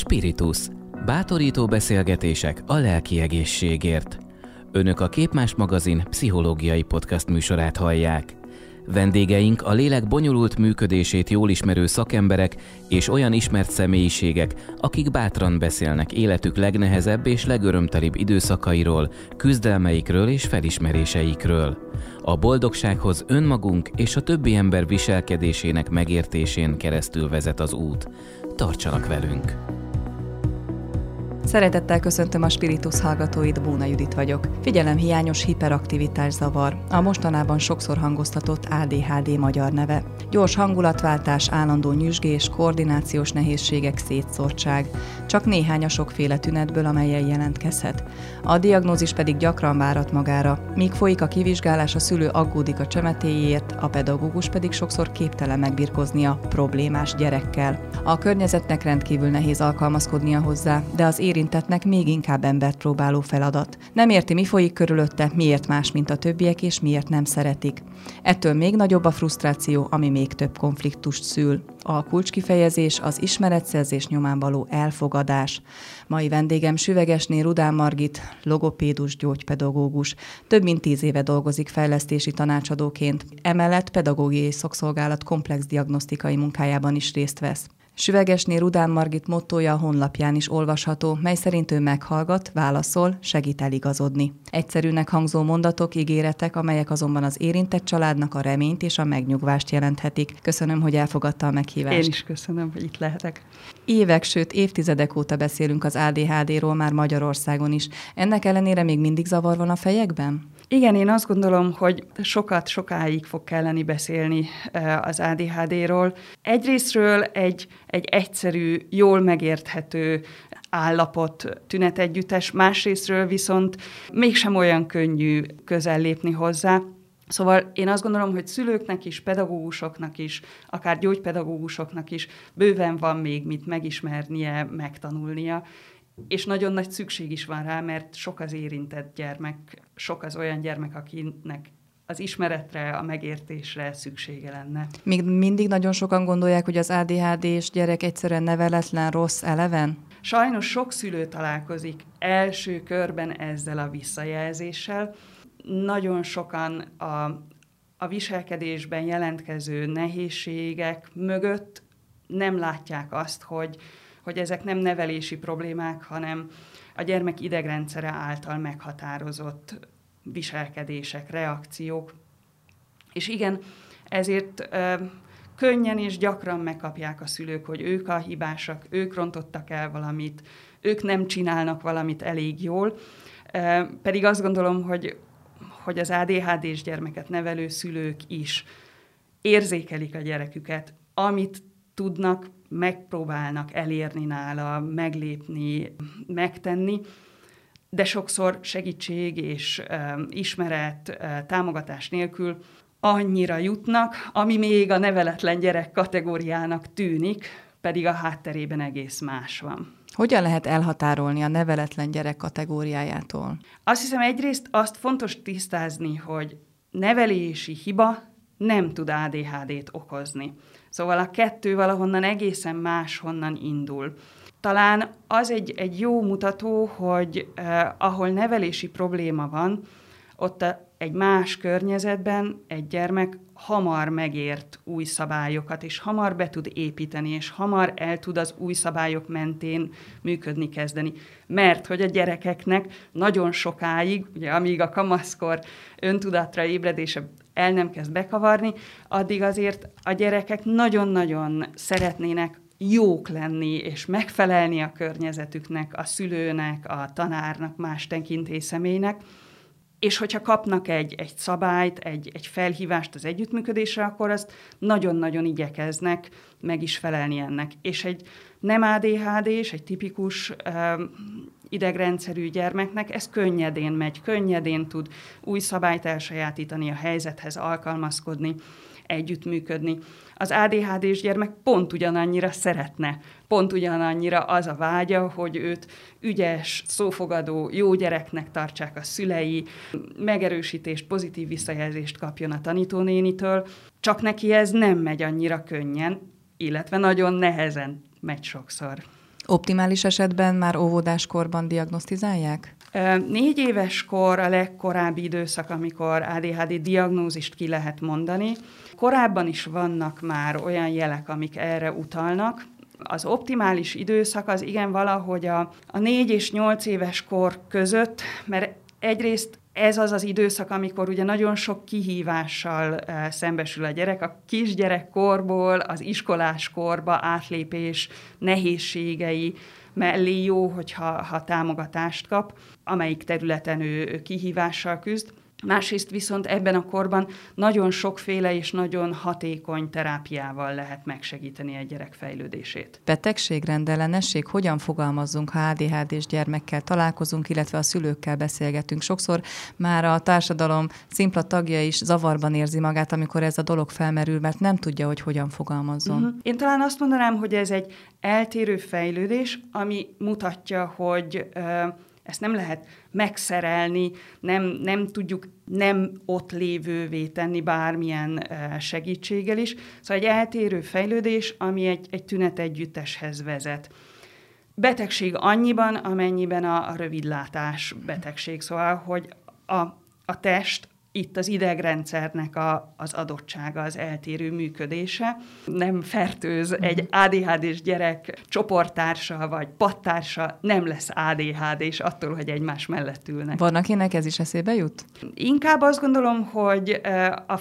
Spiritus. Bátorító beszélgetések a lelki egészségért. Önök a Képmás magazin pszichológiai podcast műsorát hallják. Vendégeink a lélek bonyolult működését jól ismerő szakemberek és olyan ismert személyiségek, akik bátran beszélnek életük legnehezebb és legörömtelibb időszakairól, küzdelmeikről és felismeréseikről. A boldogsághoz önmagunk és a többi ember viselkedésének megértésén keresztül vezet az út. Tartsanak velünk! Szeretettel köszöntöm a Spiritus hallgatóit, Bóna Judit vagyok. Figyelem hiányos hiperaktivitás zavar, a mostanában sokszor hangoztatott ADHD magyar neve. Gyors hangulatváltás, állandó nyüzsgés, koordinációs nehézségek, szétszórtság. Csak néhány a sokféle tünetből, amelyen jelentkezhet. A diagnózis pedig gyakran várat magára. Míg folyik a kivizsgálás, a szülő aggódik a csemetéjéért, a pedagógus pedig sokszor képtelen megbirkozni a problémás gyerekkel. A környezetnek rendkívül nehéz alkalmazkodnia hozzá, de az érintetnek még inkább embert próbáló feladat. Nem érti, mi folyik körülötte, miért más, mint a többiek, és miért nem szeretik. Ettől még nagyobb a frusztráció, ami még több konfliktust szül. A kulcskifejezés az ismeretszerzés nyomán való elfogadás. Mai vendégem Süvegesné Rudán Margit, logopédus, gyógypedagógus. Több mint tíz éve dolgozik fejlesztési tanácsadóként. Emellett pedagógiai szokszolgálat komplex diagnosztikai munkájában is részt vesz. Süvegesné Rudán Margit mottoja a honlapján is olvasható, mely szerint ő meghallgat, válaszol, segít eligazodni. Egyszerűnek hangzó mondatok, ígéretek, amelyek azonban az érintett családnak a reményt és a megnyugvást jelenthetik. Köszönöm, hogy elfogadta a meghívást. Én is köszönöm, hogy itt lehetek. Évek, sőt évtizedek óta beszélünk az ADHD-ról már Magyarországon is. Ennek ellenére még mindig zavar van a fejekben? Igen, én azt gondolom, hogy sokat, sokáig fog kelleni beszélni az ADHD-ról. Egyrésztről egy, egy egyszerű, jól megérthető állapot, tünetegyüttes, másrésztről viszont mégsem olyan könnyű közel lépni hozzá. Szóval én azt gondolom, hogy szülőknek is, pedagógusoknak is, akár gyógypedagógusoknak is bőven van még mit megismernie, megtanulnia, és nagyon nagy szükség is van rá, mert sok az érintett gyermek, sok az olyan gyermek, akinek az ismeretre, a megértésre szüksége lenne. Még mindig nagyon sokan gondolják, hogy az ADHD-s gyerek egyszerűen neveletlen, rossz, eleven? Sajnos sok szülő találkozik első körben ezzel a visszajelzéssel. Nagyon sokan a, a viselkedésben jelentkező nehézségek mögött nem látják azt, hogy, hogy ezek nem nevelési problémák, hanem a gyermek idegrendszere által meghatározott viselkedések, reakciók. És igen, ezért könnyen és gyakran megkapják a szülők, hogy ők a hibásak, ők rontottak el valamit, ők nem csinálnak valamit elég jól, pedig azt gondolom, hogy, hogy az ADHD-s gyermeket nevelő szülők is érzékelik a gyereküket, amit tudnak, megpróbálnak elérni nála, meglépni, megtenni, de sokszor segítség és ismeret, támogatás nélkül annyira jutnak, ami még a neveletlen gyerek kategóriának tűnik, pedig a hátterében egész más van. Hogyan lehet elhatárolni a neveletlen gyerek kategóriájától? Azt hiszem egyrészt azt fontos tisztázni, hogy nevelési hiba nem tud ADHD-t okozni. Szóval a kettő valahonnan egészen máshonnan indul. Talán az egy, egy jó mutató, hogy eh, ahol nevelési probléma van, ott a, egy más környezetben egy gyermek hamar megért új szabályokat, és hamar be tud építeni, és hamar el tud az új szabályok mentén működni kezdeni. Mert hogy a gyerekeknek nagyon sokáig, ugye amíg a kamaszkor öntudatra ébredése el nem kezd bekavarni, addig azért a gyerekek nagyon-nagyon szeretnének jók lenni, és megfelelni a környezetüknek, a szülőnek, a tanárnak, más személynek, és hogyha kapnak egy, egy szabályt, egy, egy felhívást az együttműködésre, akkor azt nagyon-nagyon igyekeznek meg is felelni ennek. És egy nem adhd és egy tipikus um, idegrendszerű gyermeknek ez könnyedén megy, könnyedén tud új szabályt elsajátítani, a helyzethez alkalmazkodni, együttműködni. Az ADHD-s gyermek pont ugyanannyira szeretne, pont ugyanannyira az a vágya, hogy őt ügyes, szófogadó, jó gyereknek tartsák a szülei, megerősítést, pozitív visszajelzést kapjon a tanítónénitől, csak neki ez nem megy annyira könnyen, illetve nagyon nehezen megy sokszor. Optimális esetben már óvodáskorban diagnosztizálják? Négy éves kor a legkorábbi időszak, amikor ADHD diagnózist ki lehet mondani. Korábban is vannak már olyan jelek, amik erre utalnak. Az optimális időszak az igen valahogy a, a négy és nyolc éves kor között, mert egyrészt ez az az időszak, amikor ugye nagyon sok kihívással uh, szembesül a gyerek, a kisgyerekkorból az iskolás korba átlépés nehézségei mellé jó, hogyha ha támogatást kap, amelyik területen ő kihívással küzd. Másrészt viszont ebben a korban nagyon sokféle és nagyon hatékony terápiával lehet megsegíteni egy gyerek fejlődését. Betegség, rendellenesség, hogyan fogalmazzunk, ha ADHD-s gyermekkel találkozunk, illetve a szülőkkel beszélgetünk. Sokszor már a társadalom szimpla tagja is zavarban érzi magát, amikor ez a dolog felmerül, mert nem tudja, hogy hogyan fogalmazzon. Uh-huh. Én talán azt mondanám, hogy ez egy eltérő fejlődés, ami mutatja, hogy uh, ezt nem lehet megszerelni, nem, nem tudjuk nem ott lévővé tenni bármilyen segítséggel is. Szóval egy eltérő fejlődés, ami egy, egy tünet együtteshez vezet. Betegség annyiban, amennyiben a, a rövidlátás betegség. Szóval, hogy a, a test itt az idegrendszernek a, az adottsága, az eltérő működése. Nem fertőz egy mhm. ADHD-s gyerek csoporttársa vagy pattársa, nem lesz ADHD, és attól, hogy egymás mellett ülnek. Van, akinek ez is eszébe jut? Inkább azt gondolom, hogy a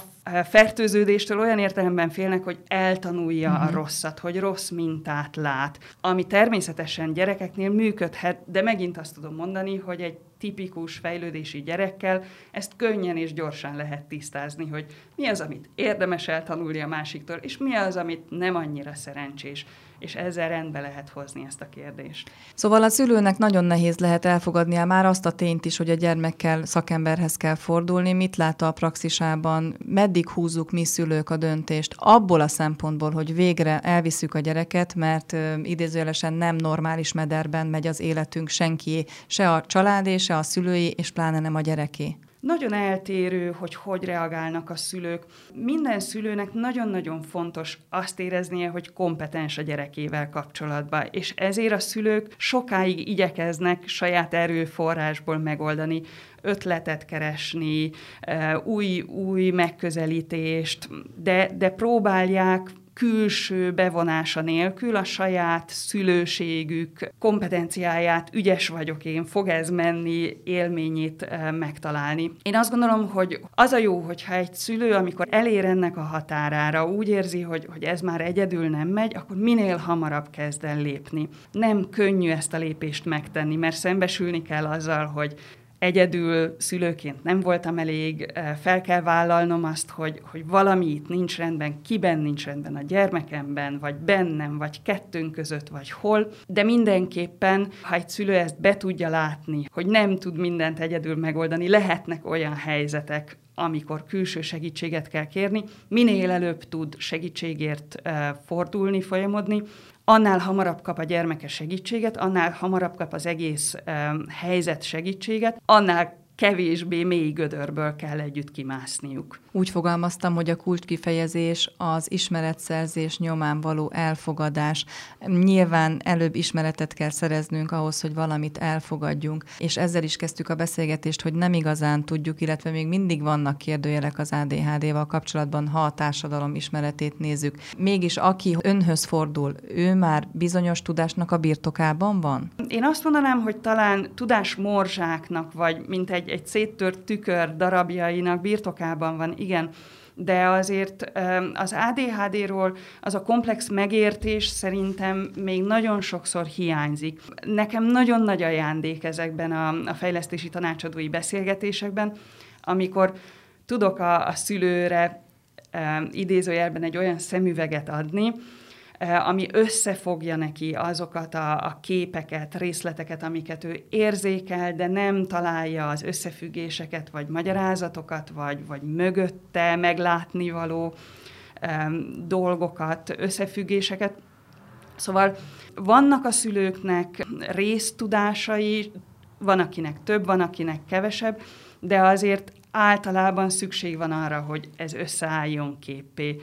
fertőződéstől olyan értelemben félnek, hogy eltanulja uh-huh. a mhm. rosszat, hogy rossz mintát lát, ami természetesen gyerekeknél működhet, de megint azt tudom mondani, hogy egy tipikus fejlődési gyerekkel ezt könnyen és gyorsan lehet tisztázni, hogy mi az, amit érdemes eltanulni a másiktól, és mi az, amit nem annyira szerencsés és ezzel rendbe lehet hozni ezt a kérdést. Szóval a szülőnek nagyon nehéz lehet elfogadnia már azt a tényt is, hogy a gyermekkel szakemberhez kell fordulni. Mit lát a praxisában? Meddig húzzuk mi szülők a döntést? Abból a szempontból, hogy végre elviszük a gyereket, mert idézőjelesen nem normális mederben megy az életünk senki, se a családé, se a szülői, és pláne nem a gyereké. Nagyon eltérő, hogy hogy reagálnak a szülők. Minden szülőnek nagyon-nagyon fontos azt éreznie, hogy kompetens a gyerekével kapcsolatban, és ezért a szülők sokáig igyekeznek saját erőforrásból megoldani ötletet keresni, új, új megközelítést, de, de próbálják külső bevonása nélkül a saját szülőségük kompetenciáját, ügyes vagyok én, fog ez menni, élményét eh, megtalálni. Én azt gondolom, hogy az a jó, hogyha egy szülő, amikor elér ennek a határára, úgy érzi, hogy, hogy ez már egyedül nem megy, akkor minél hamarabb kezd el lépni. Nem könnyű ezt a lépést megtenni, mert szembesülni kell azzal, hogy egyedül szülőként nem voltam elég, fel kell vállalnom azt, hogy, hogy valami itt nincs rendben, kiben nincs rendben a gyermekemben, vagy bennem, vagy kettőnk között, vagy hol, de mindenképpen, ha egy szülő ezt be tudja látni, hogy nem tud mindent egyedül megoldani, lehetnek olyan helyzetek, amikor külső segítséget kell kérni, minél előbb tud segítségért fordulni, folyamodni, annál hamarabb kap a gyermeke segítséget, annál hamarabb kap az egész helyzet segítséget, annál kevésbé mély gödörből kell együtt kimászniuk. Úgy fogalmaztam, hogy a kulcskifejezés az ismeretszerzés nyomán való elfogadás. Nyilván előbb ismeretet kell szereznünk ahhoz, hogy valamit elfogadjunk, és ezzel is kezdtük a beszélgetést, hogy nem igazán tudjuk, illetve még mindig vannak kérdőjelek az ADHD-val kapcsolatban, ha a társadalom ismeretét nézzük. Mégis aki önhöz fordul, ő már bizonyos tudásnak a birtokában van? Én azt mondanám, hogy talán tudás morzsáknak, vagy mint egy egy, széttört tükör darabjainak birtokában van, igen, de azért az ADHD-ról az a komplex megértés szerintem még nagyon sokszor hiányzik. Nekem nagyon nagy ajándék ezekben a, a fejlesztési tanácsadói beszélgetésekben, amikor tudok a, a szülőre idézőjelben egy olyan szemüveget adni, ami összefogja neki azokat a, a képeket, részleteket, amiket ő érzékel, de nem találja az összefüggéseket, vagy magyarázatokat, vagy, vagy mögötte meglátnivaló um, dolgokat, összefüggéseket. Szóval vannak a szülőknek résztudásai, van akinek több, van akinek kevesebb, de azért általában szükség van arra, hogy ez összeálljon képé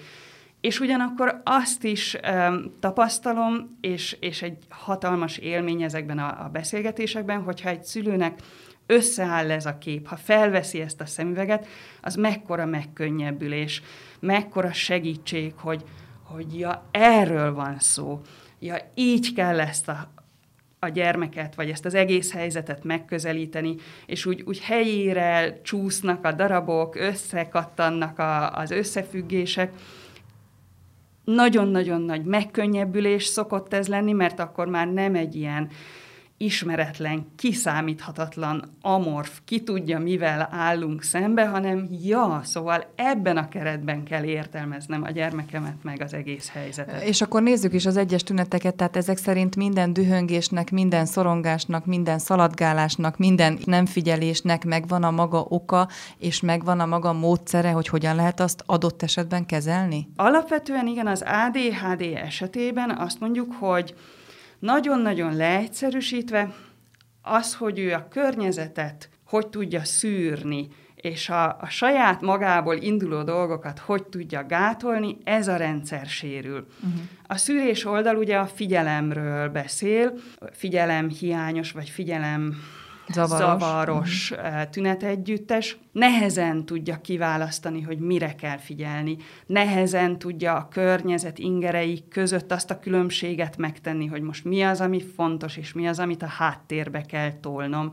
És ugyanakkor azt is um, tapasztalom, és, és egy hatalmas élmény ezekben a, a beszélgetésekben, hogyha egy szülőnek összeáll ez a kép, ha felveszi ezt a szemüveget, az mekkora megkönnyebbülés, mekkora segítség, hogy, hogy ja, erről van szó, ja, így kell ezt a, a gyermeket, vagy ezt az egész helyzetet megközelíteni, és úgy, úgy helyére csúsznak a darabok, összekattannak a, az összefüggések. Nagyon-nagyon nagy megkönnyebbülés szokott ez lenni, mert akkor már nem egy ilyen ismeretlen, kiszámíthatatlan, amorf, ki tudja, mivel állunk szembe, hanem ja, szóval ebben a keretben kell értelmeznem a gyermekemet, meg az egész helyzetet. És akkor nézzük is az egyes tüneteket, tehát ezek szerint minden dühöngésnek, minden szorongásnak, minden szaladgálásnak, minden nem figyelésnek megvan a maga oka, és megvan a maga módszere, hogy hogyan lehet azt adott esetben kezelni? Alapvetően igen, az ADHD esetében azt mondjuk, hogy nagyon-nagyon leegyszerűsítve, az, hogy ő a környezetet hogy tudja szűrni, és a, a saját magából induló dolgokat hogy tudja gátolni, ez a rendszer sérül. Uh-huh. A szűrés oldal ugye a figyelemről beszél, figyelem hiányos, vagy figyelem zavaros, zavaros uh-huh. tünetegyüttes, nehezen tudja kiválasztani, hogy mire kell figyelni, nehezen tudja a környezet ingerei között azt a különbséget megtenni, hogy most mi az, ami fontos, és mi az, amit a háttérbe kell tolnom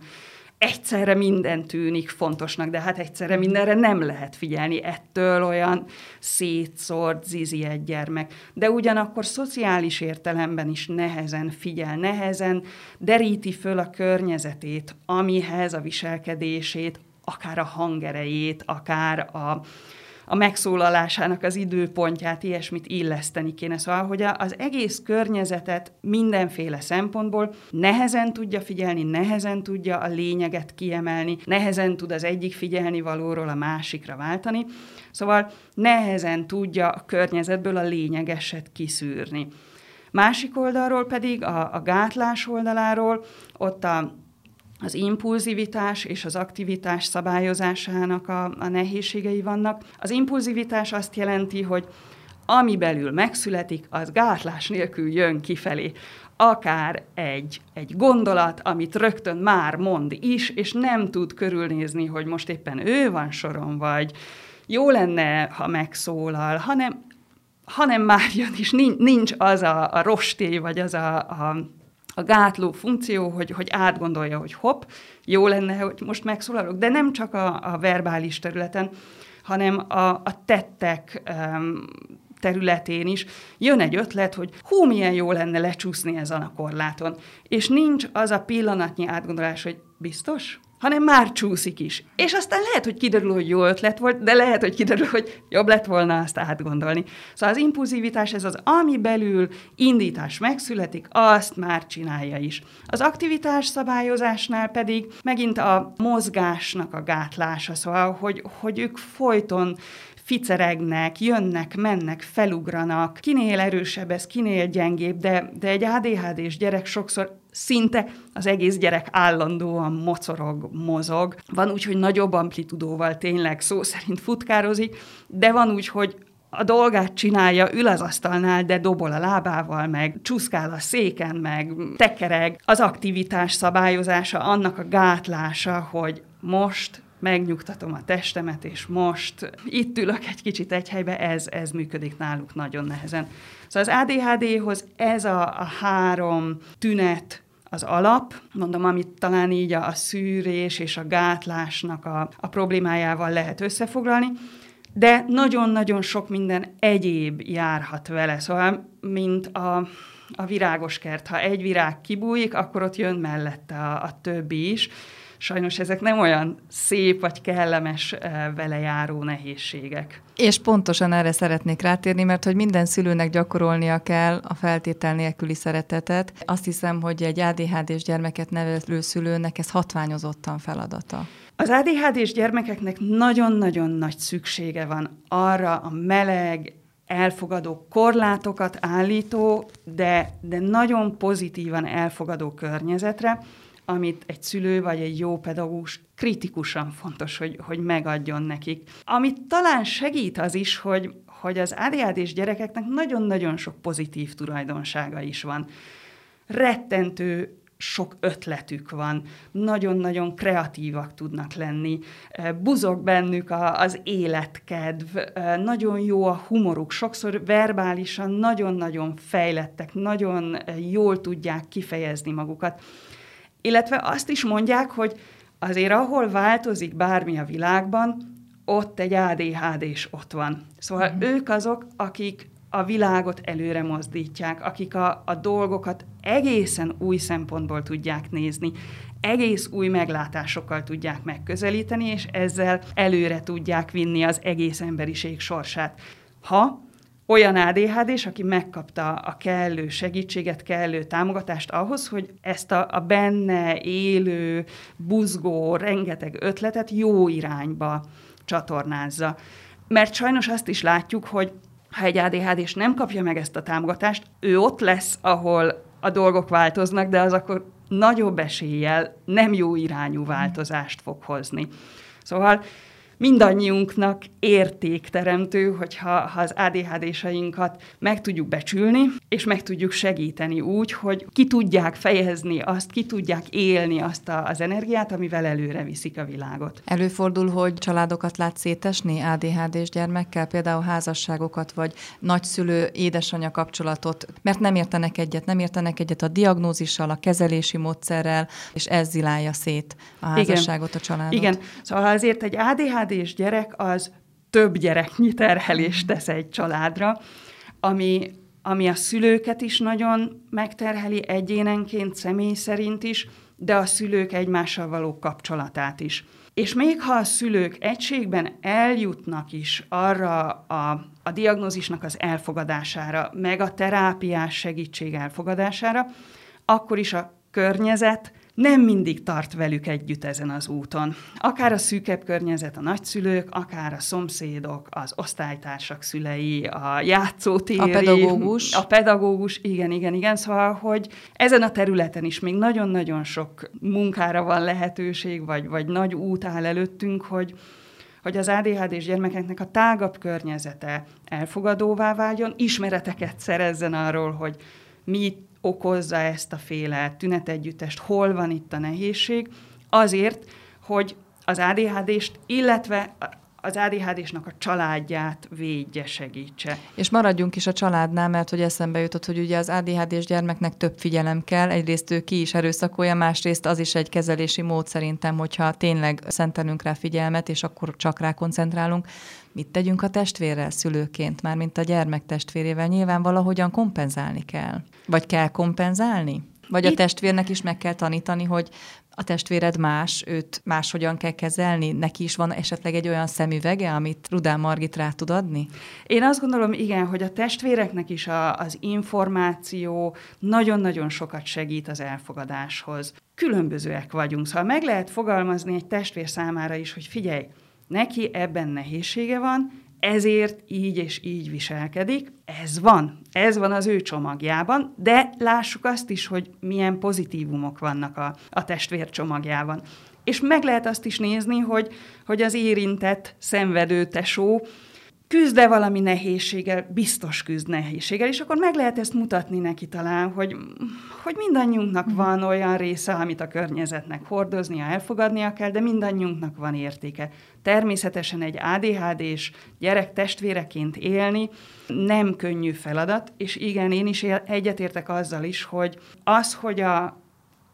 egyszerre minden tűnik fontosnak, de hát egyszerre mindenre nem lehet figyelni. Ettől olyan szétszórt zizi egy gyermek. De ugyanakkor szociális értelemben is nehezen figyel, nehezen deríti föl a környezetét, amihez a viselkedését, akár a hangerejét, akár a, a megszólalásának az időpontját, ilyesmit illeszteni kéne. Szóval, hogy az egész környezetet mindenféle szempontból nehezen tudja figyelni, nehezen tudja a lényeget kiemelni, nehezen tud az egyik figyelni valóról a másikra váltani, szóval nehezen tudja a környezetből a lényegeset kiszűrni. Másik oldalról pedig, a, a gátlás oldaláról, ott a az impulzivitás és az aktivitás szabályozásának a, a nehézségei vannak. Az impulzivitás azt jelenti, hogy ami belül megszületik, az gátlás nélkül jön kifelé. Akár egy, egy gondolat, amit rögtön már mond is, és nem tud körülnézni, hogy most éppen ő van soron, vagy jó lenne, ha megszólal, hanem, hanem már jön, és nincs az a, a rosté, vagy az a, a a gátló funkció, hogy, hogy átgondolja, hogy hopp, jó lenne, hogy most megszólalok, de nem csak a, a verbális területen, hanem a, a tettek um, területén is jön egy ötlet, hogy hú, milyen jó lenne lecsúszni ezen a korláton. És nincs az a pillanatnyi átgondolás, hogy biztos? Hanem már csúszik is. És aztán lehet, hogy kiderül, hogy jó ötlet volt, de lehet, hogy kiderül, hogy jobb lett volna azt átgondolni. Szóval az impulzivitás, ez az, ami belül indítás megszületik, azt már csinálja is. Az aktivitás szabályozásnál pedig megint a mozgásnak a gátlása, szóval, hogy, hogy ők folyton ficeregnek, jönnek, mennek, felugranak, kinél erősebb ez, kinél gyengébb, de, de egy ADHD-s gyerek sokszor szinte az egész gyerek állandóan mocorog, mozog. Van úgy, hogy nagyobb amplitudóval tényleg szó szerint futkározik, de van úgy, hogy a dolgát csinálja, ül az asztalnál, de dobol a lábával, meg csúszkál a széken, meg tekereg. Az aktivitás szabályozása, annak a gátlása, hogy most megnyugtatom a testemet, és most itt ülök egy kicsit egy helybe, ez, ez működik náluk nagyon nehezen. Szóval az ADHD-hoz ez a, a három tünet az alap, mondom, amit talán így a, a szűrés és a gátlásnak a, a problémájával lehet összefoglalni, de nagyon-nagyon sok minden egyéb járhat vele, szóval, mint a, a virágos kert. Ha egy virág kibújik, akkor ott jön mellette a, a többi is, sajnos ezek nem olyan szép vagy kellemes eh, vele járó nehézségek. És pontosan erre szeretnék rátérni, mert hogy minden szülőnek gyakorolnia kell a feltétel nélküli szeretetet. Azt hiszem, hogy egy ADHD-s gyermeket nevelő szülőnek ez hatványozottan feladata. Az ADHD-s gyermekeknek nagyon-nagyon nagy szüksége van arra a meleg, elfogadó korlátokat állító, de, de nagyon pozitívan elfogadó környezetre, amit egy szülő vagy egy jó pedagógus kritikusan fontos, hogy, hogy megadjon nekik. Amit talán segít az is, hogy, hogy az ADHD-s gyerekeknek nagyon-nagyon sok pozitív tulajdonsága is van. Rettentő sok ötletük van, nagyon-nagyon kreatívak tudnak lenni, buzog bennük a, az életkedv, nagyon jó a humoruk, sokszor verbálisan nagyon-nagyon fejlettek, nagyon jól tudják kifejezni magukat. Illetve azt is mondják, hogy azért ahol változik bármi a világban, ott egy ADHD is ott van. Szóval mm. ők azok, akik a világot előre mozdítják, akik a, a dolgokat egészen új szempontból tudják nézni, egész új meglátásokkal tudják megközelíteni, és ezzel előre tudják vinni az egész emberiség sorsát. Ha olyan adhd és aki megkapta a kellő segítséget, kellő támogatást ahhoz, hogy ezt a, a benne élő, buzgó, rengeteg ötletet jó irányba csatornázza. Mert sajnos azt is látjuk, hogy ha egy adhd és nem kapja meg ezt a támogatást, ő ott lesz, ahol a dolgok változnak, de az akkor nagyobb eséllyel nem jó irányú változást fog hozni. Szóval mindannyiunknak értékteremtő, hogyha ha az ADHD-sainkat meg tudjuk becsülni, és meg tudjuk segíteni úgy, hogy ki tudják fejezni azt, ki tudják élni azt a, az energiát, amivel előre viszik a világot. Előfordul, hogy családokat lát szétesni ADHD-s gyermekkel, például házasságokat, vagy nagyszülő édesanyja kapcsolatot, mert nem értenek egyet, nem értenek egyet a diagnózissal, a kezelési módszerrel, és ez zilálja szét a házasságot, Igen. a családot. Igen, szóval azért egy ADHD ADHD-s gyerek az több gyereknyi terhelést tesz egy családra, ami, ami a szülőket is nagyon megterheli egyénenként, személy szerint is, de a szülők egymással való kapcsolatát is. És még ha a szülők egységben eljutnak is arra a, a diagnózisnak az elfogadására, meg a terápiás segítség elfogadására, akkor is a környezet nem mindig tart velük együtt ezen az úton. Akár a szűkebb környezet, a nagyszülők, akár a szomszédok, az osztálytársak szülei, a játszótéri. A pedagógus. A pedagógus, igen, igen, igen. Szóval, hogy ezen a területen is még nagyon-nagyon sok munkára van lehetőség, vagy, vagy nagy út áll előttünk, hogy, hogy az ADHD-s gyermekeknek a tágabb környezete elfogadóvá váljon, ismereteket szerezzen arról, hogy mi okozza ezt a féle tünetegyüttest, hol van itt a nehézség, azért, hogy az ADHD-st, illetve az ADHD-snak a családját védje, segítse. És maradjunk is a családnál, mert hogy eszembe jutott, hogy ugye az ADHD-s gyermeknek több figyelem kell, egyrészt ő ki is erőszakolja, másrészt az is egy kezelési mód szerintem, hogyha tényleg szentelünk rá figyelmet, és akkor csak rá koncentrálunk, mit tegyünk a testvérrel szülőként, már mint a gyermek testvérével, nyilván valahogyan kompenzálni kell. Vagy kell kompenzálni? Vagy a testvérnek is meg kell tanítani, hogy a testvéred más, őt máshogyan kell kezelni? Neki is van esetleg egy olyan szemüvege, amit Rudán Margit rá tud adni? Én azt gondolom, igen, hogy a testvéreknek is a, az információ nagyon-nagyon sokat segít az elfogadáshoz. Különbözőek vagyunk, szóval meg lehet fogalmazni egy testvér számára is, hogy figyelj, neki ebben nehézsége van, ezért így és így viselkedik. Ez van, ez van az ő csomagjában, de lássuk azt is, hogy milyen pozitívumok vannak a, a testvér csomagjában. És meg lehet azt is nézni, hogy, hogy az érintett, szenvedő tesó küzde valami nehézséggel, biztos küzd nehézséggel, és akkor meg lehet ezt mutatni neki talán, hogy, hogy mindannyiunknak mhm. van olyan része, amit a környezetnek hordoznia, elfogadnia kell, de mindannyiunknak van értéke. Természetesen egy ADHD-s gyerek testvéreként élni nem könnyű feladat, és igen, én is egyetértek azzal is, hogy az, hogy a,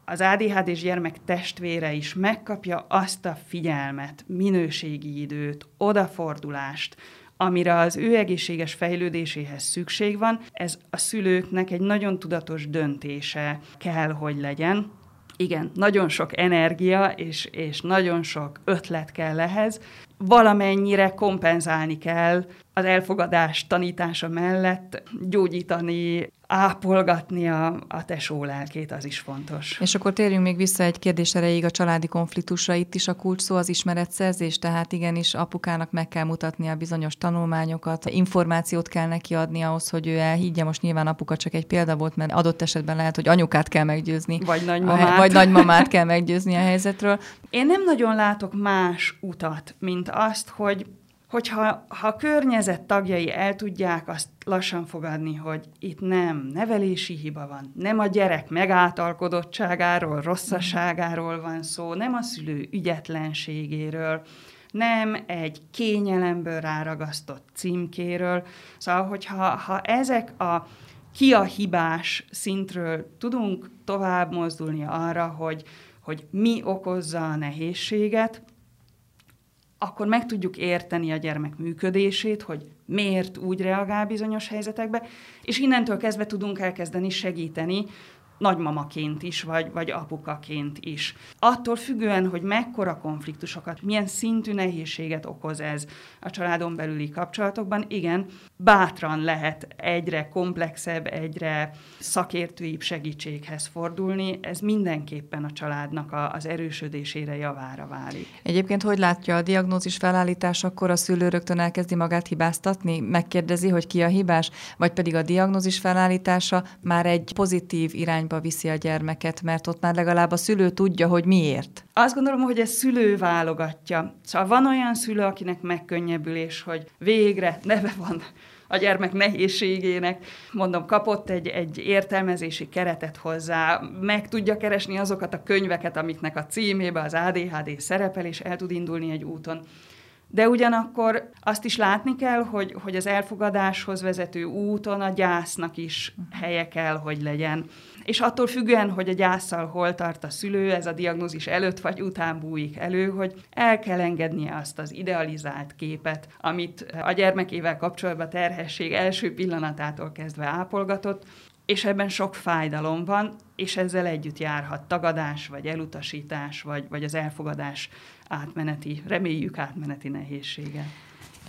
az ADHD-s gyermek testvére is megkapja azt a figyelmet, minőségi időt, odafordulást, amire az ő egészséges fejlődéséhez szükség van, ez a szülőknek egy nagyon tudatos döntése kell, hogy legyen. Igen, nagyon sok energia és, és nagyon sok ötlet kell ehhez. Valamennyire kompenzálni kell az elfogadás tanítása mellett, gyógyítani ápolgatni a, a tesó lelkét, az is fontos. És akkor térjünk még vissza egy kérdés erejéig a családi konfliktusra. Itt is a kulcs szó az ismeretszerzés, tehát igenis apukának meg kell mutatni a bizonyos tanulmányokat, információt kell neki adni ahhoz, hogy ő elhiggye. Most nyilván apuka csak egy példa volt, mert adott esetben lehet, hogy anyukát kell meggyőzni. Vagy nagymamát. A, vagy nagymamát kell meggyőzni a helyzetről. Én nem nagyon látok más utat, mint azt, hogy hogyha ha a környezet tagjai el tudják azt lassan fogadni, hogy itt nem nevelési hiba van, nem a gyerek megáltalkodottságáról, rosszaságáról van szó, nem a szülő ügyetlenségéről, nem egy kényelemből ráragasztott címkéről. Szóval, hogyha ha ezek a ki a hibás szintről tudunk tovább mozdulni arra, hogy, hogy mi okozza a nehézséget, akkor meg tudjuk érteni a gyermek működését, hogy miért úgy reagál bizonyos helyzetekbe, és innentől kezdve tudunk elkezdeni segíteni nagymamaként is, vagy, vagy apukaként is. Attól függően, hogy mekkora konfliktusokat, milyen szintű nehézséget okoz ez a családon belüli kapcsolatokban, igen, bátran lehet egyre komplexebb, egyre szakértőibb segítséghez fordulni, ez mindenképpen a családnak a, az erősödésére javára válik. Egyébként hogy látja a diagnózis felállítás, akkor a szülő rögtön elkezdi magát hibáztatni, megkérdezi, hogy ki a hibás, vagy pedig a diagnózis felállítása már egy pozitív irányba viszi a gyermeket, mert ott már legalább a szülő tudja, hogy miért. Azt gondolom, hogy ez szülő válogatja. Szóval van olyan szülő, akinek megkönnyebbülés, hogy végre neve van a gyermek nehézségének, mondom, kapott egy, egy értelmezési keretet hozzá, meg tudja keresni azokat a könyveket, amiknek a címébe az ADHD szerepel, és el tud indulni egy úton. De ugyanakkor azt is látni kell, hogy, hogy az elfogadáshoz vezető úton a gyásznak is helye kell, hogy legyen. És attól függően, hogy a gyászsal hol tart a szülő, ez a diagnózis előtt vagy után bújik elő, hogy el kell engednie azt az idealizált képet, amit a gyermekével kapcsolatban terhesség első pillanatától kezdve ápolgatott, és ebben sok fájdalom van, és ezzel együtt járhat tagadás, vagy elutasítás, vagy, vagy az elfogadás átmeneti, reméljük átmeneti nehézsége.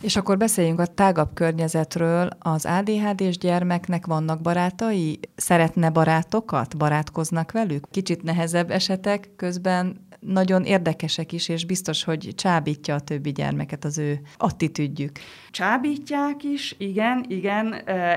És akkor beszéljünk a tágabb környezetről. Az ADHD-s gyermeknek vannak barátai? Szeretne barátokat? Barátkoznak velük? Kicsit nehezebb esetek, közben nagyon érdekesek is, és biztos, hogy csábítja a többi gyermeket az ő attitűdjük. Csábítják is, igen, igen.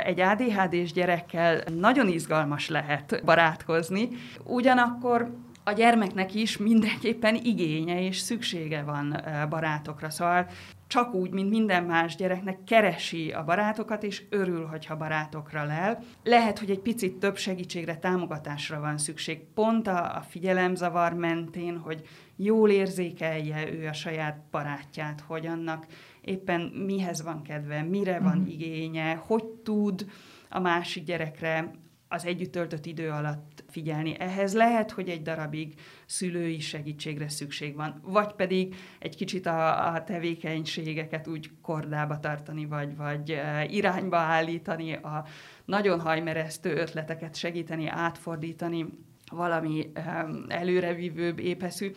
Egy ADHD-s gyerekkel nagyon izgalmas lehet barátkozni. Ugyanakkor a gyermeknek is mindenképpen igénye és szüksége van barátokra. Szóval csak úgy, mint minden más gyereknek keresi a barátokat, és örül, hogyha barátokra lel. Lehet, hogy egy picit több segítségre, támogatásra van szükség, pont a, a figyelemzavar mentén, hogy jól érzékelje ő a saját barátját, hogy annak éppen mihez van kedve, mire van uh-huh. igénye, hogy tud a másik gyerekre az együtt töltött idő alatt figyelni. Ehhez lehet, hogy egy darabig szülői segítségre szükség van, vagy pedig egy kicsit a, a tevékenységeket úgy kordába tartani, vagy, vagy e, irányba állítani, a nagyon hajmeresztő ötleteket segíteni, átfordítani valami e, előrevívőbb, épeszű.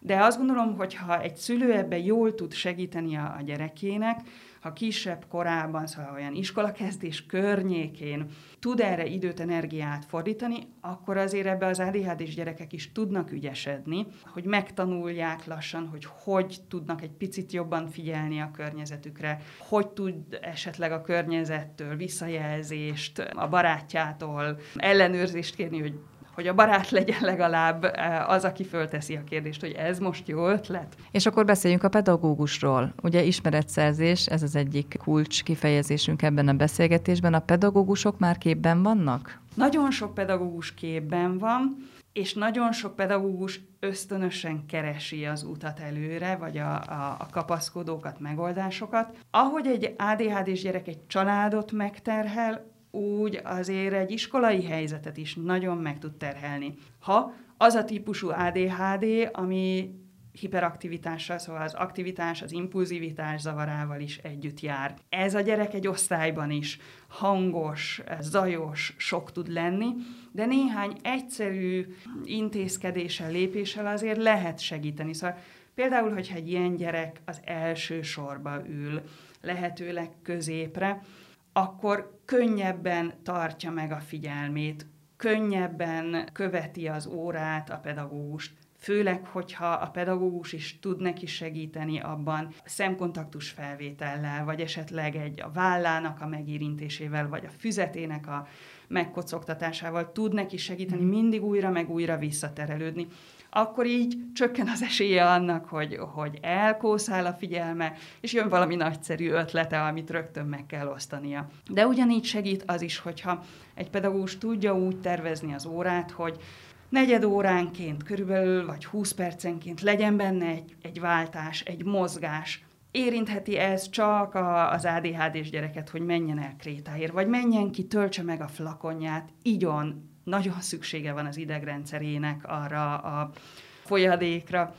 De azt gondolom, hogy ha egy szülő ebben jól tud segíteni a, a gyerekének, ha kisebb korában, szóval olyan iskolakezdés környékén tud erre időt, energiát fordítani, akkor azért ebbe az ADHD-s gyerekek is tudnak ügyesedni, hogy megtanulják lassan, hogy hogy tudnak egy picit jobban figyelni a környezetükre, hogy tud esetleg a környezettől visszajelzést, a barátjától ellenőrzést kérni, hogy hogy a barát legyen legalább eh, az, aki fölteszi a kérdést, hogy ez most jó ötlet. És akkor beszéljünk a pedagógusról. Ugye ismeretszerzés, ez az egyik kulcs kifejezésünk ebben a beszélgetésben. A pedagógusok már képben vannak? Nagyon sok pedagógus képben van, és nagyon sok pedagógus ösztönösen keresi az utat előre, vagy a, a, a kapaszkodókat, megoldásokat. Ahogy egy ADHD-s gyerek egy családot megterhel, úgy azért egy iskolai helyzetet is nagyon meg tud terhelni. Ha az a típusú ADHD, ami hiperaktivitással, szóval az aktivitás, az impulzivitás zavarával is együtt jár. Ez a gyerek egy osztályban is hangos, zajos, sok tud lenni, de néhány egyszerű intézkedéssel, lépéssel azért lehet segíteni. Szóval például, hogyha egy ilyen gyerek az első sorba ül, lehetőleg középre, akkor könnyebben tartja meg a figyelmét, könnyebben követi az órát, a pedagógust, főleg, hogyha a pedagógus is tud neki segíteni abban szemkontaktus felvétellel, vagy esetleg egy a vállának a megérintésével, vagy a füzetének a megkocogtatásával tud neki segíteni mhm. mindig újra meg újra visszaterelődni akkor így csökken az esélye annak, hogy, hogy elkószál a figyelme, és jön valami nagyszerű ötlete, amit rögtön meg kell osztania. De ugyanígy segít az is, hogyha egy pedagógus tudja úgy tervezni az órát, hogy negyed óránként körülbelül, vagy 20 percenként legyen benne egy, egy váltás, egy mozgás, érintheti ez csak a, az ADHD-s gyereket, hogy menjen el Krétáért, vagy menjen ki, töltse meg a flakonját, igyon, nagyon szüksége van az idegrendszerének arra a folyadékra.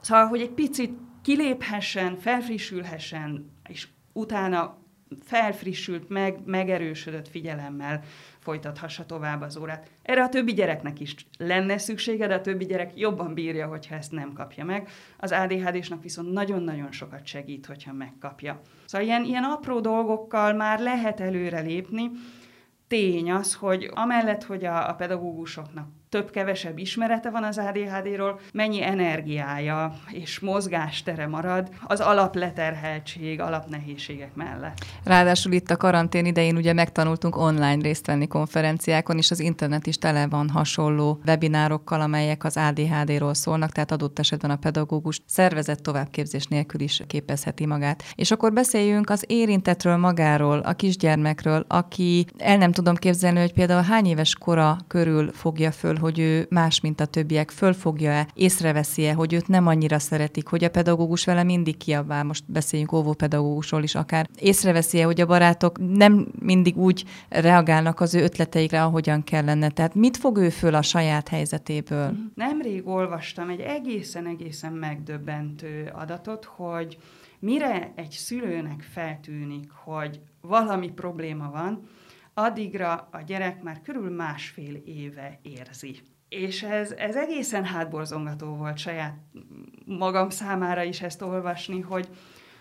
Szóval, hogy egy picit kiléphessen, felfrissülhessen, és utána felfrissült, meg, megerősödött figyelemmel folytathassa tovább az órát. Erre a többi gyereknek is lenne szüksége, de a többi gyerek jobban bírja, hogyha ezt nem kapja meg. Az ADHD-snak viszont nagyon-nagyon sokat segít, hogyha megkapja. Szóval ilyen, ilyen apró dolgokkal már lehet előrelépni, tény az, hogy amellett, hogy a, a pedagógusoknak több-kevesebb ismerete van az ADHD-ról, mennyi energiája és mozgástere marad az alapleterheltség, alapnehézségek mellett. Ráadásul itt a karantén idején ugye megtanultunk online részt venni konferenciákon, és az internet is tele van hasonló webinárokkal, amelyek az ADHD-ról szólnak, tehát adott esetben a pedagógus szervezett továbbképzés nélkül is képezheti magát. És akkor beszéljünk az érintetről magáról, a kisgyermekről, aki el nem tudom képzelni, hogy például hány éves kora körül fogja föl hogy ő más, mint a többiek, fölfogja-e, észreveszi-e, hogy őt nem annyira szeretik, hogy a pedagógus vele mindig kiabál, most beszéljünk óvópedagógusról is akár, észreveszi-e, hogy a barátok nem mindig úgy reagálnak az ő ötleteikre, ahogyan kellene. Tehát mit fog ő föl a saját helyzetéből? Nemrég olvastam egy egészen-egészen megdöbbentő adatot, hogy mire egy szülőnek feltűnik, hogy valami probléma van, addigra a gyerek már körül másfél éve érzi. És ez, ez egészen hátborzongató volt saját magam számára is ezt olvasni, hogy,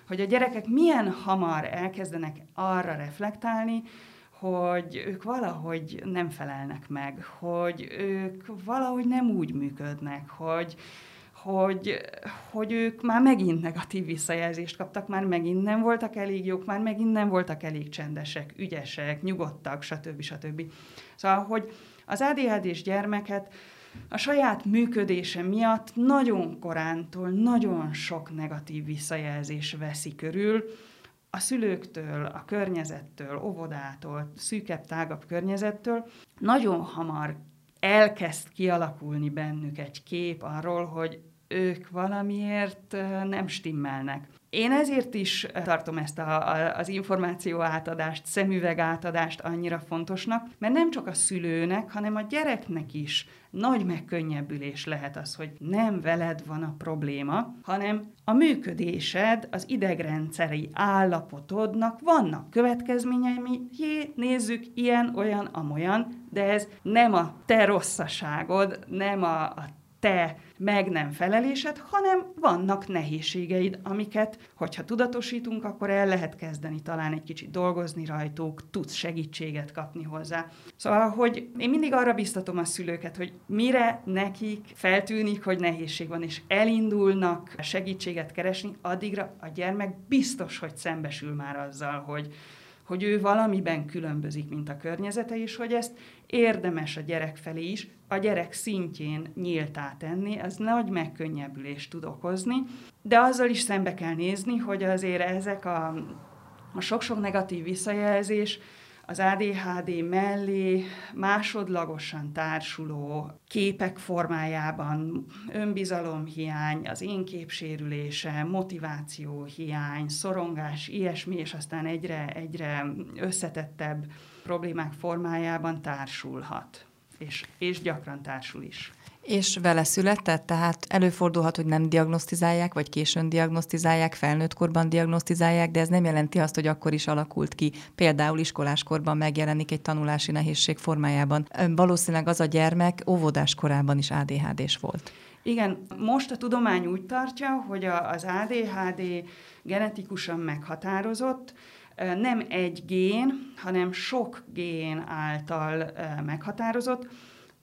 hogy a gyerekek milyen hamar elkezdenek arra reflektálni, hogy ők valahogy nem felelnek meg, hogy ők valahogy nem úgy működnek, hogy, hogy, hogy ők már megint negatív visszajelzést kaptak, már megint nem voltak elég jók, már megint nem voltak elég csendesek, ügyesek, nyugodtak, stb. stb. Szóval, hogy az ADHD-s gyermeket a saját működése miatt nagyon korántól nagyon sok negatív visszajelzés veszi körül, a szülőktől, a környezettől, óvodától, szűkebb, tágabb környezettől nagyon hamar elkezd kialakulni bennük egy kép arról, hogy ők valamiért nem stimmelnek. Én ezért is tartom ezt a, a, az információ átadást, szemüveg átadást annyira fontosnak, mert nem csak a szülőnek, hanem a gyereknek is nagy megkönnyebbülés lehet az, hogy nem veled van a probléma, hanem a működésed, az idegrendszeri állapotodnak vannak következményei, jé, nézzük, ilyen, olyan, amolyan, de ez nem a te rosszaságod, nem a, a te meg nem felelésed, hanem vannak nehézségeid, amiket, hogyha tudatosítunk, akkor el lehet kezdeni talán egy kicsit dolgozni rajtuk, tudsz segítséget kapni hozzá. Szóval, hogy én mindig arra biztatom a szülőket, hogy mire nekik feltűnik, hogy nehézség van, és elindulnak segítséget keresni, addigra a gyermek biztos, hogy szembesül már azzal, hogy hogy ő valamiben különbözik, mint a környezete, és hogy ezt érdemes a gyerek felé is, a gyerek szintjén nyíltá tenni, ez nagy megkönnyebbülést tud okozni, de azzal is szembe kell nézni, hogy azért ezek a, a sok-sok negatív visszajelzés az ADHD mellé másodlagosan társuló képek formájában önbizalomhiány, az én képsérülése, motivációhiány, szorongás, ilyesmi, és aztán egyre, egyre összetettebb problémák formájában társulhat, és, és gyakran társul is. És vele született, tehát előfordulhat, hogy nem diagnosztizálják, vagy későn diagnosztizálják, felnőtt korban diagnosztizálják, de ez nem jelenti azt, hogy akkor is alakult ki. Például iskoláskorban megjelenik egy tanulási nehézség formájában. Valószínűleg az a gyermek óvodás korában is ADHD-s volt. Igen, most a tudomány úgy tartja, hogy az ADHD genetikusan meghatározott, nem egy gén, hanem sok gén által meghatározott,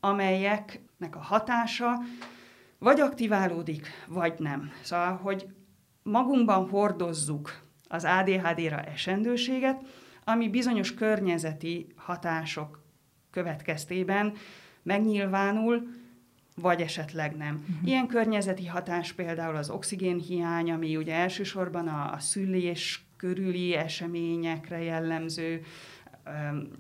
amelyeknek a hatása vagy aktiválódik, vagy nem. Szóval, hogy magunkban hordozzuk az ADHD-ra esendőséget, ami bizonyos környezeti hatások következtében megnyilvánul, vagy esetleg nem. Uh-huh. Ilyen környezeti hatás például az oxigénhiány, ami ugye elsősorban a, a szülés körüli eseményekre jellemző,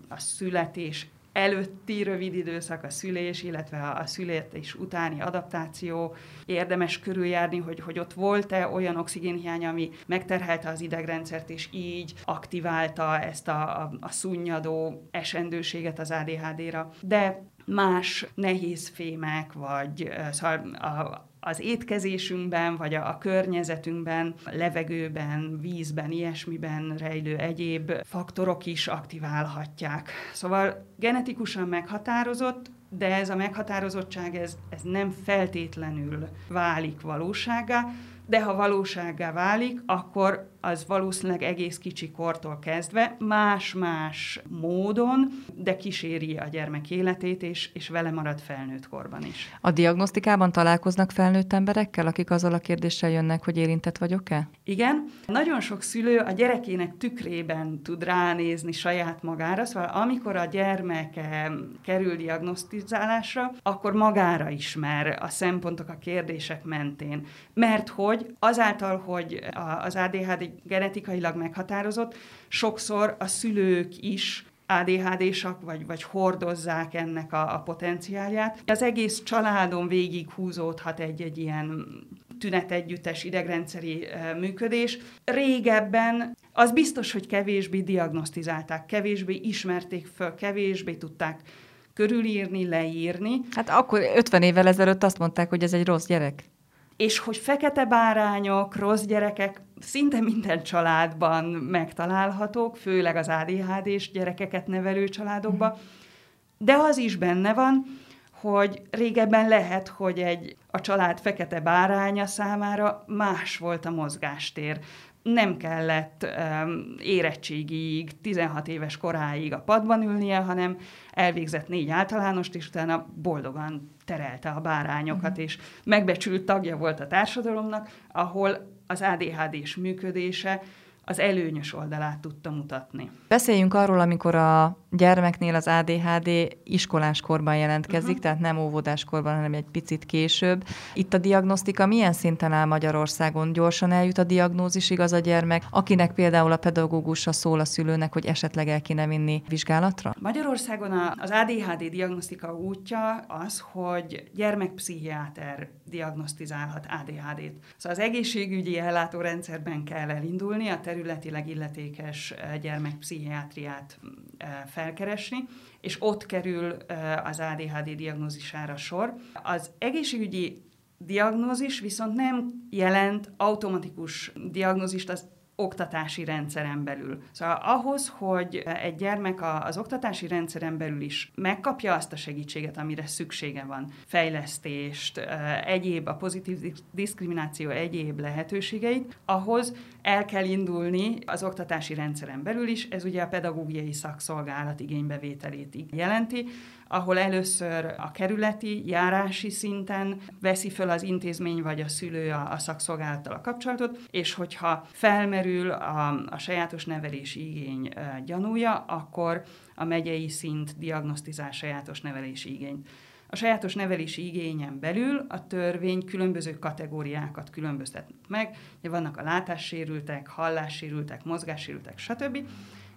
a születés előtti rövid időszak, a szülés, illetve a születés utáni adaptáció. Érdemes körüljárni, hogy, hogy ott volt-e olyan oxigénhiány, ami megterhelte az idegrendszert, és így aktiválta ezt a, a, a szunnyadó esendőséget az ADHD-ra. De más nehéz fémek, vagy szóval a, az étkezésünkben, vagy a, környezetünkben, levegőben, vízben, ilyesmiben rejlő egyéb faktorok is aktiválhatják. Szóval genetikusan meghatározott, de ez a meghatározottság ez, ez nem feltétlenül válik valóságá, de ha valósággá válik, akkor az valószínűleg egész kicsi kortól kezdve más-más módon, de kíséri a gyermek életét, és, és vele marad felnőtt korban is. A diagnosztikában találkoznak felnőtt emberekkel, akik azzal a kérdéssel jönnek, hogy érintett vagyok-e? Igen. Nagyon sok szülő a gyerekének tükrében tud ránézni saját magára, szóval amikor a gyermeke kerül diagnosztizálásra, akkor magára ismer a szempontok, a kérdések mentén. Mert hogy azáltal, hogy az ADHD genetikailag meghatározott, sokszor a szülők is ADHD-sak, vagy, vagy hordozzák ennek a, a potenciálját. Az egész családon végig húzódhat egy-egy ilyen tünetegyüttes idegrendszeri működés. Régebben az biztos, hogy kevésbé diagnosztizálták, kevésbé ismerték föl, kevésbé tudták körülírni, leírni. Hát akkor 50 évvel ezelőtt azt mondták, hogy ez egy rossz gyerek és hogy fekete bárányok, rossz gyerekek szinte minden családban megtalálhatók, főleg az ADHD-s gyerekeket nevelő családokban, de az is benne van, hogy régebben lehet, hogy egy a család fekete báránya számára más volt a mozgástér. Nem kellett um, érettségig, 16 éves koráig a padban ülnie, hanem elvégzett négy általánost, és utána boldogan terelte a bárányokat, uh-huh. és megbecsült tagja volt a társadalomnak, ahol az ADHD-s működése az előnyös oldalát tudta mutatni. Beszéljünk arról, amikor a gyermeknél az ADHD iskolás korban jelentkezik, uh-huh. tehát nem óvodás korban, hanem egy picit később. Itt a diagnosztika milyen szinten áll Magyarországon? Gyorsan eljut a diagnózisig az a gyermek, akinek például a pedagógusa szól a szülőnek, hogy esetleg el kéne vinni vizsgálatra? Magyarországon az ADHD diagnosztika útja az, hogy gyermekpszichiáter diagnosztizálhat ADHD-t. Szóval az egészségügyi ellátórendszerben kell elindulni, a területileg illetékes gyermekpszichiátriát felkeresni, és ott kerül az ADHD diagnózisára sor. Az egészségügyi diagnózis viszont nem jelent automatikus diagnózist az oktatási rendszeren belül. Szóval ahhoz, hogy egy gyermek az oktatási rendszeren belül is megkapja azt a segítséget, amire szüksége van, fejlesztést, egyéb, a pozitív diszkrimináció egyéb lehetőségeit, ahhoz el kell indulni az oktatási rendszeren belül is, ez ugye a pedagógiai szakszolgálat igénybevételét jelenti, ahol először a kerületi, járási szinten veszi föl az intézmény vagy a szülő a, a szakszolgálattal a kapcsolatot, és hogyha felmerül a, a sajátos nevelési igény gyanúja, akkor a megyei szint diagnosztizál sajátos nevelési igényt. A sajátos nevelési igényen belül a törvény különböző kategóriákat különböztet meg. Vannak a látássérültek, hallássérültek, mozgássérültek, stb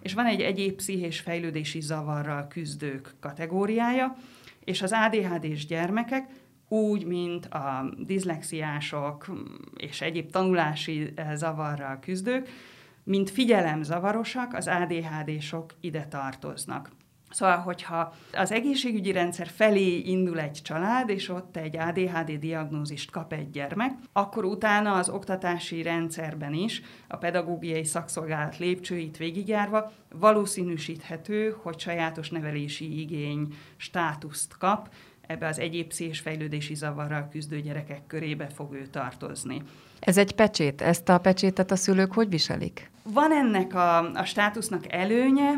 és van egy egyéb pszichés fejlődési zavarral küzdők kategóriája, és az ADHD-s gyermekek úgy, mint a diszlexiások és egyéb tanulási eh, zavarral küzdők, mint figyelemzavarosak, az ADHD-sok ide tartoznak. Szóval, hogyha az egészségügyi rendszer felé indul egy család, és ott egy ADHD diagnózist kap egy gyermek, akkor utána az oktatási rendszerben is a pedagógiai szakszolgálat lépcsőit végigjárva valószínűsíthető, hogy sajátos nevelési igény státuszt kap, ebbe az egyéb pszichés fejlődési zavarral küzdő gyerekek körébe fog ő tartozni. Ez egy pecsét. Ezt a pecsétet a szülők hogy viselik? Van ennek a, a státusznak előnye,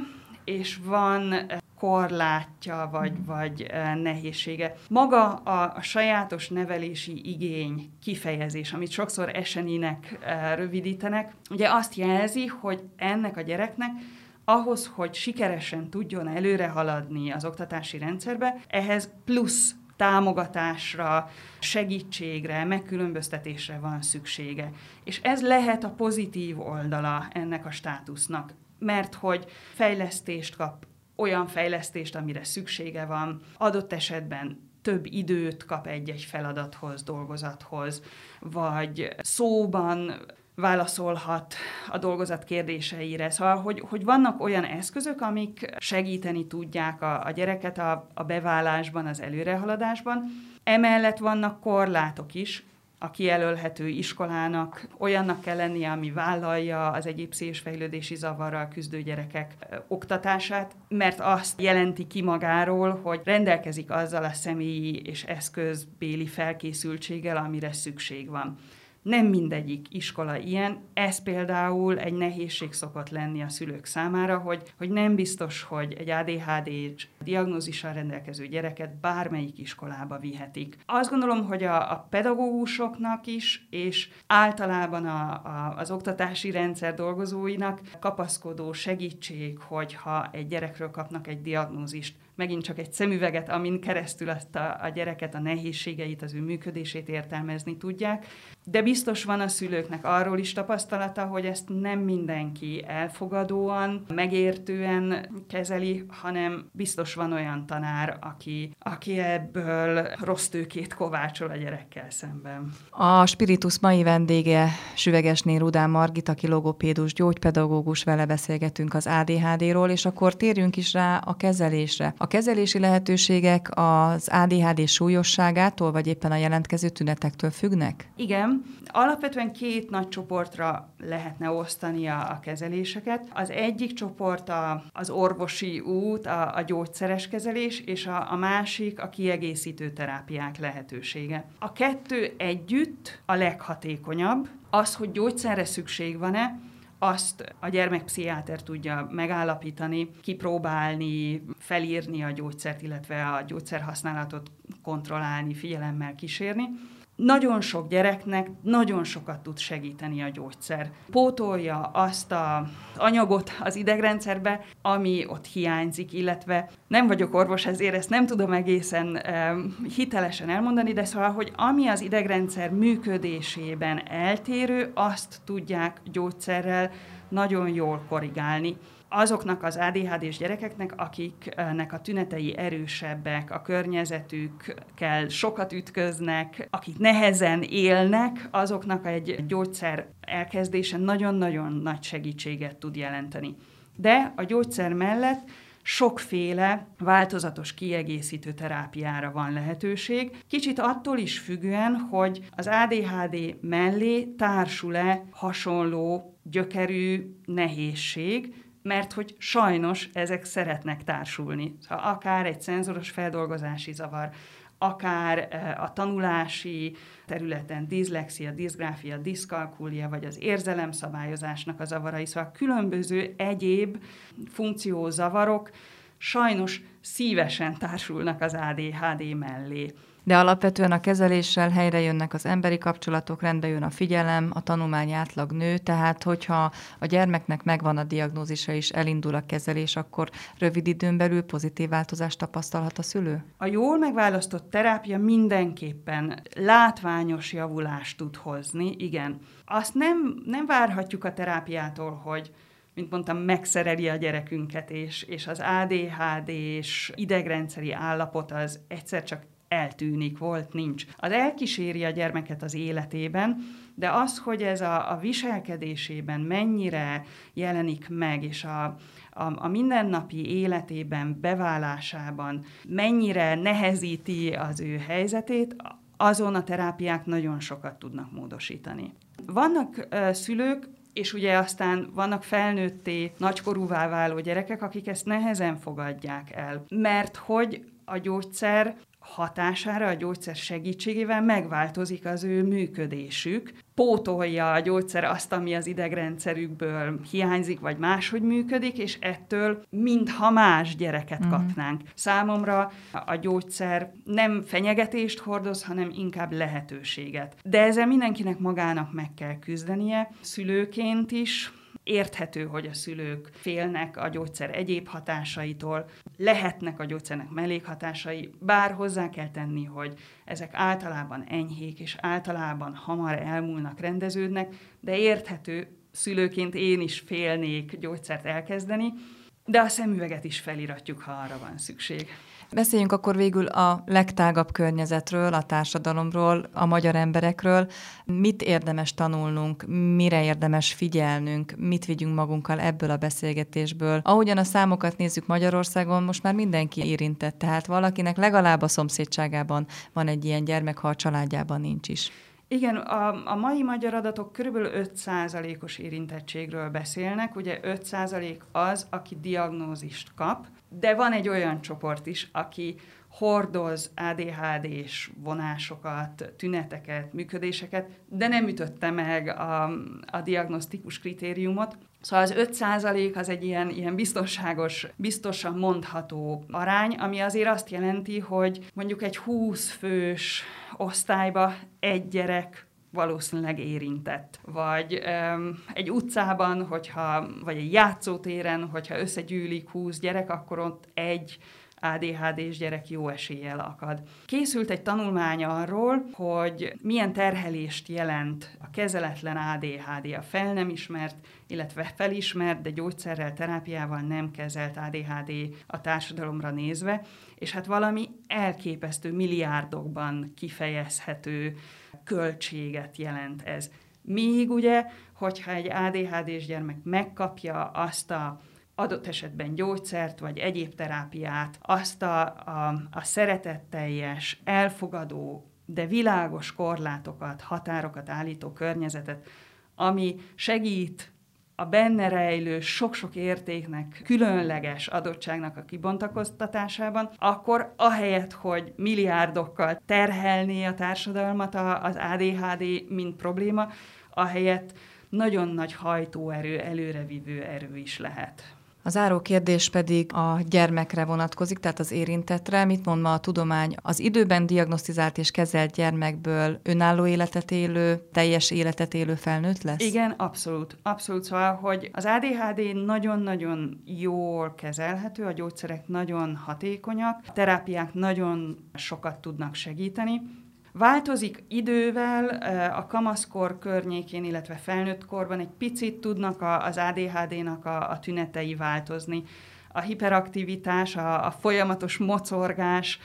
és van korlátja, vagy, mm. vagy nehézsége. Maga a, a sajátos nevelési igény kifejezés, amit sokszor eseninek rövidítenek, ugye azt jelzi, hogy ennek a gyereknek ahhoz, hogy sikeresen tudjon előre haladni az oktatási rendszerbe, ehhez plusz támogatásra, segítségre, megkülönböztetésre van szüksége. És ez lehet a pozitív oldala ennek a státusznak, mert hogy fejlesztést kap, olyan fejlesztést, amire szüksége van, adott esetben több időt kap egy-egy feladathoz, dolgozathoz, vagy szóban válaszolhat a dolgozat kérdéseire. Szóval, hogy, hogy vannak olyan eszközök, amik segíteni tudják a, a gyereket a, a beválásban, az előrehaladásban. Emellett vannak korlátok is, a kijelölhető iskolának olyannak kell lennie, ami vállalja az egyéb fejlődési zavarral küzdő gyerekek oktatását, mert azt jelenti ki magáról, hogy rendelkezik azzal a személyi és eszközbéli felkészültséggel, amire szükség van. Nem mindegyik iskola ilyen, ez például egy nehézség szokott lenni a szülők számára, hogy, hogy nem biztos, hogy egy ADHD diagnózissal rendelkező gyereket bármelyik iskolába vihetik. Azt gondolom, hogy a, a pedagógusoknak is, és általában a, a, az oktatási rendszer dolgozóinak kapaszkodó segítség, hogyha egy gyerekről kapnak egy diagnózist, megint csak egy szemüveget, amin keresztül azt a, a gyereket, a nehézségeit, az ő működését értelmezni tudják. De biztos van a szülőknek arról is tapasztalata, hogy ezt nem mindenki elfogadóan, megértően kezeli, hanem biztos van olyan tanár, aki, aki ebből rossz tőkét kovácsol a gyerekkel szemben. A Spiritus mai vendége Süvegesné Rudán Margit, aki logopédus, gyógypedagógus, vele beszélgetünk az ADHD-ról, és akkor térjünk is rá a kezelésre. A kezelési lehetőségek az ADHD súlyosságától, vagy éppen a jelentkező tünetektől függnek? Igen. Alapvetően két nagy csoportra lehetne osztani a, a kezeléseket. Az egyik csoport a, az orvosi út, a, a gyógyszeres kezelés, és a, a másik a kiegészítő terápiák lehetősége. A kettő együtt a leghatékonyabb. Az, hogy gyógyszerre szükség van-e, azt a gyermekpszichiáter tudja megállapítani, kipróbálni, felírni a gyógyszert, illetve a gyógyszerhasználatot kontrollálni, figyelemmel kísérni. Nagyon sok gyereknek nagyon sokat tud segíteni a gyógyszer. Pótolja azt az anyagot az idegrendszerbe, ami ott hiányzik, illetve nem vagyok orvos, ezért ezt nem tudom egészen e, hitelesen elmondani, de szóval, hogy ami az idegrendszer működésében eltérő, azt tudják gyógyszerrel nagyon jól korrigálni azoknak az ADHD-s gyerekeknek, akiknek a tünetei erősebbek, a környezetükkel sokat ütköznek, akik nehezen élnek, azoknak egy gyógyszer elkezdése nagyon-nagyon nagy segítséget tud jelenteni. De a gyógyszer mellett sokféle változatos kiegészítő terápiára van lehetőség, kicsit attól is függően, hogy az ADHD mellé társul-e hasonló gyökerű nehézség, mert hogy sajnos ezek szeretnek társulni. Akár egy szenzoros feldolgozási zavar, akár eh, a tanulási területen diszlexia, diszgráfia, diszkalkulia, vagy az érzelemszabályozásnak a zavarai, szóval különböző egyéb funkciózavarok sajnos szívesen társulnak az ADHD mellé. De alapvetően a kezeléssel helyre jönnek az emberi kapcsolatok, rendbe jön a figyelem, a tanulmány átlag nő, tehát hogyha a gyermeknek megvan a diagnózisa és elindul a kezelés, akkor rövid időn belül pozitív változást tapasztalhat a szülő? A jól megválasztott terápia mindenképpen látványos javulást tud hozni, igen. Azt nem, nem várhatjuk a terápiától, hogy mint mondtam, megszereli a gyerekünket, és, és az ADHD és idegrendszeri állapot az egyszer csak eltűnik, volt, nincs. Az elkíséri a gyermeket az életében, de az, hogy ez a, a viselkedésében mennyire jelenik meg, és a, a, a mindennapi életében, beválásában mennyire nehezíti az ő helyzetét, azon a terápiák nagyon sokat tudnak módosítani. Vannak uh, szülők, és ugye aztán vannak felnőtté, nagykorúvá váló gyerekek, akik ezt nehezen fogadják el, mert hogy a gyógyszer hatására a gyógyszer segítségével megváltozik az ő működésük, pótolja a gyógyszer azt, ami az idegrendszerükből hiányzik, vagy máshogy működik, és ettől mintha más gyereket kapnánk. Számomra a gyógyszer nem fenyegetést hordoz, hanem inkább lehetőséget. De ezzel mindenkinek magának meg kell küzdenie, szülőként is, Érthető, hogy a szülők félnek a gyógyszer egyéb hatásaitól, lehetnek a gyógyszernek mellékhatásai, bár hozzá kell tenni, hogy ezek általában enyhék, és általában hamar elmúlnak, rendeződnek, de érthető, szülőként én is félnék gyógyszert elkezdeni, de a szemüveget is feliratjuk, ha arra van szükség. Beszéljünk akkor végül a legtágabb környezetről, a társadalomról, a magyar emberekről. Mit érdemes tanulnunk, mire érdemes figyelnünk, mit vigyünk magunkkal ebből a beszélgetésből. Ahogyan a számokat nézzük Magyarországon, most már mindenki érintett, tehát valakinek legalább a szomszédságában van egy ilyen gyermek, ha a családjában nincs is. Igen, a, a mai magyar adatok körülbelül 5%-os érintettségről beszélnek. Ugye 5% az, aki diagnózist kap, de van egy olyan csoport is, aki hordoz ADHD-s vonásokat, tüneteket, működéseket, de nem ütötte meg a, a diagnosztikus kritériumot. Szóval az 5% az egy ilyen, ilyen biztonságos, biztosan mondható arány, ami azért azt jelenti, hogy mondjuk egy 20 fős osztályba egy gyerek valószínűleg érintett. Vagy um, egy utcában, hogyha, vagy egy játszótéren, hogyha összegyűlik 20 gyerek, akkor ott egy ADHD-s gyerek jó eséllyel akad. Készült egy tanulmány arról, hogy milyen terhelést jelent a kezeletlen ADHD, a fel nem ismert, illetve felismert, de gyógyszerrel, terápiával nem kezelt ADHD a társadalomra nézve, és hát valami elképesztő milliárdokban kifejezhető költséget jelent ez. Míg ugye, hogyha egy ADHD-s gyermek megkapja azt a adott esetben gyógyszert, vagy egyéb terápiát, azt a, a, a szeretetteljes, elfogadó, de világos korlátokat, határokat állító környezetet, ami segít a benne rejlő sok-sok értéknek, különleges adottságnak a kibontakoztatásában, akkor ahelyett, hogy milliárdokkal terhelné a társadalmat az ADHD, mint probléma, ahelyett nagyon nagy hajtóerő, előrevívő erő is lehet. A záró kérdés pedig a gyermekre vonatkozik, tehát az érintetre. Mit mond ma a tudomány? Az időben diagnosztizált és kezelt gyermekből önálló életet élő, teljes életet élő felnőtt lesz? Igen, abszolút. Abszolút. Szóval, hogy az ADHD nagyon-nagyon jól kezelhető, a gyógyszerek nagyon hatékonyak, a terápiák nagyon sokat tudnak segíteni, Változik idővel, a kamaszkor környékén, illetve felnőtt korban egy picit tudnak az ADHD-nak a, a tünetei változni. A hiperaktivitás, a, a folyamatos mocorgás,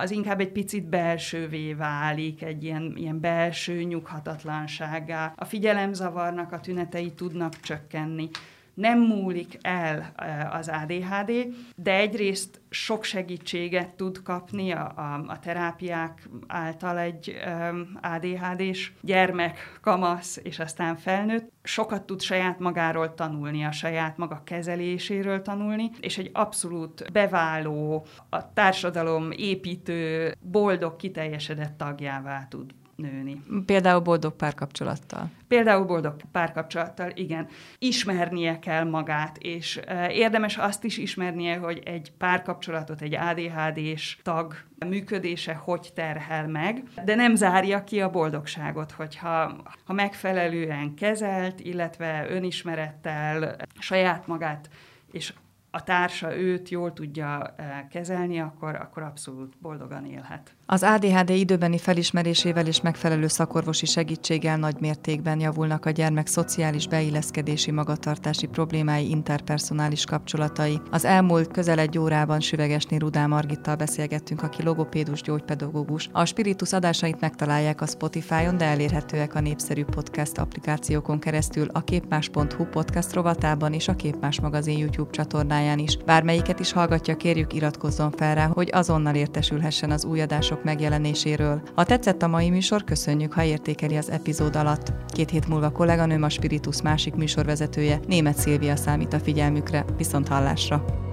az inkább egy picit belsővé válik, egy ilyen, ilyen belső nyughatatlanságá. A figyelemzavarnak a tünetei tudnak csökkenni nem múlik el az ADHD, de egyrészt sok segítséget tud kapni a, a, a terápiák által egy um, ADHD-s gyermek, kamasz és aztán felnőtt. Sokat tud saját magáról tanulni, a saját maga kezeléséről tanulni, és egy abszolút beváló, a társadalom építő, boldog, kiteljesedett tagjává tud nőni. Például boldog párkapcsolattal. Például boldog párkapcsolattal, igen. Ismernie kell magát, és érdemes azt is ismernie, hogy egy párkapcsolatot egy ADHD-s tag működése hogy terhel meg, de nem zárja ki a boldogságot, hogyha ha megfelelően kezelt, illetve önismerettel saját magát és a társa őt jól tudja kezelni, akkor, akkor abszolút boldogan élhet. Az ADHD időbeni felismerésével és megfelelő szakorvosi segítséggel nagy mértékben javulnak a gyermek szociális beilleszkedési magatartási problémái, interpersonális kapcsolatai. Az elmúlt közel egy órában Süvegesné Rudá Margittal beszélgettünk, aki logopédus gyógypedagógus. A Spiritus adásait megtalálják a Spotify-on, de elérhetőek a népszerű podcast applikációkon keresztül a képmás.hu podcast rovatában és a Képmás magazin YouTube csatornáján is. Bármelyiket is hallgatja, kérjük iratkozzon fel rá, hogy azonnal értesülhessen az új adások megjelenéséről. Ha tetszett a mai műsor, köszönjük, ha értékeli az epizód alatt. Két hét múlva kolléganőm a Spiritus másik műsorvezetője, német Szilvia számít a figyelmükre. Viszont hallásra!